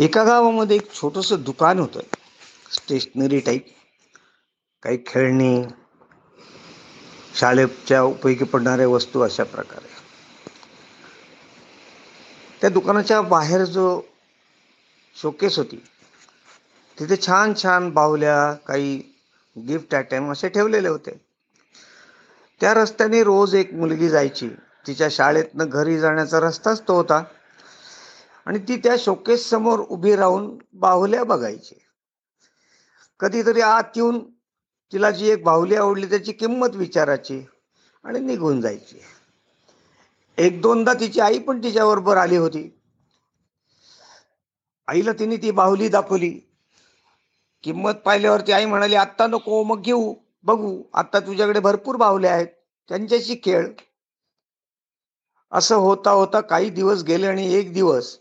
एका गावामध्ये एक छोटंसं दुकान होतं. स्टेशनरी टाईप काही खेळणी शाळेच्या उपयोगी पडणाऱ्या वस्तू अशा प्रकारे. त्या दुकानाच्या बाहेर जो शोकेस होती तिथे छान छान बाहुल्या काही गिफ्ट आयटम असे ठेवलेले होते. त्या रस्त्याने रोज एक मुलगी जायची. तिच्या शाळेतनं घरी जाण्याचा रस्ताच तो होता. आणि ती त्या शोकेस समोर उभी राहून बाहुल्या बघायची. कधीतरी आत येऊन तिला जी एक बाहुली आवडली त्याची किंमत विचारायची आणि निघून जायची. एक दोनदा तिची आई पण तिच्याबरोबर आली होती. आईला तिने ती बाहुली दाखवली. किंमत पाहिल्यावर ती आई म्हणाली आत्ता नको मग घेऊ बघू. आता तुझ्याकडे भरपूर बाहुले आहेत त्यांच्याशी खेळ. असं होता होता काही दिवस गेले आणि एक दिवस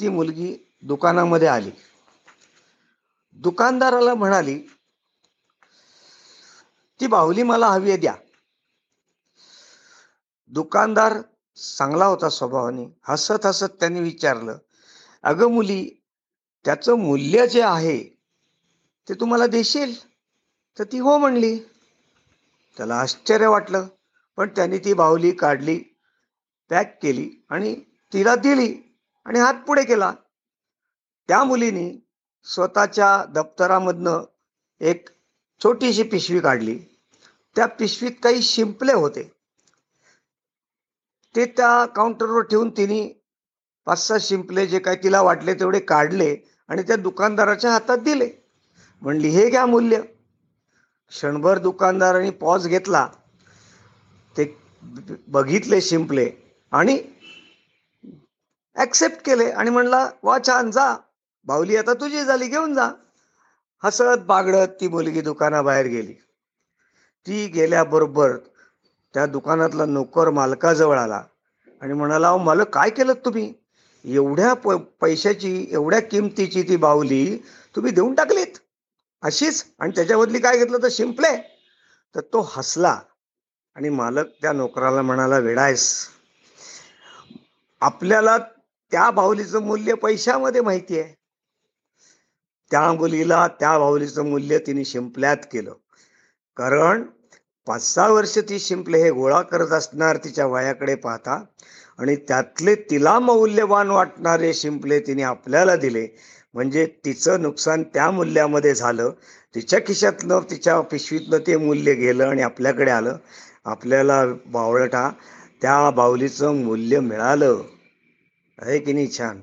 ती मुलगी दुकानामध्ये आली. दुकानदाराला म्हणाली ती बाहुली मला हवी आहे द्या. दुकानदार चांगला होता स्वभावाने. हसत हसत त्यांनी विचारलं अगं मुली त्याचं मूल्य जे आहे ते तुम्हाला देशील? तर ती हो म्हणली. त्याला आश्चर्य वाटलं पण त्यांनी ती बाहुली काढली पॅक केली आणि तिला दिली. आणि हात पुढे केला. त्या मुलीने स्वतःच्या दप्तरामधनं एक छोटीशी पिशवी काढली. त्या पिशवीत काही शिंपले होते. ते त्या काउंटरवर ठेवून तिने पाच सहा शिंपले जे काही तिला वाटले तेवढे काढले आणि त्या दुकानदाराच्या हातात दिले. म्हणली हे घ्या मूल्य. क्षणभर दुकानदाराने पॉज घेतला. ते बघितले शिंपले आणि ऍक्सेप्ट केले आणि म्हणला वा छान जा. बाहुली आता तुझी झाली घेऊन जा. हसत बागडत ती मुलगी दुकानाबाहेर गेली. ती गेल्याबरोबर त्या दुकानातला नोकर मालकाजवळ आला आणि म्हणाला अहो मालक काय केलं तुम्ही? एवढ्या प पैशाची एवढ्या किमतीची ती बाहुली तुम्ही देऊन टाकलीत. अशीच? आणि त्याच्यामधली काय घेतलं? तर शिंपले. तर तो हसला आणि मालक त्या नोकराला म्हणाला वेडायस आपल्याला त्या बाहुलीचं मूल्य पैशामध्ये माहिती आहे. त्या मुलीला त्या बाहुलीचं मूल्य तिने शिंपल्यात केलं. कारण पाच सहा वर्ष ती शिंपले हे गोळा करत असणार तिच्या वयाकडे पाहता आणि त्यातले तिला मौल्यवान वाटणारे शिंपले तिने आपल्याला दिले. म्हणजे तिचं नुकसान त्या मूल्यामध्ये झालं. तिच्या खिशातनं तिच्या पिशवीतनं ते मूल्य गेलं आणि आपल्याकडे आलं. आपल्याला बावळटा त्या बाहुलीचं मूल्य मिळालं. आहे की नाही छान?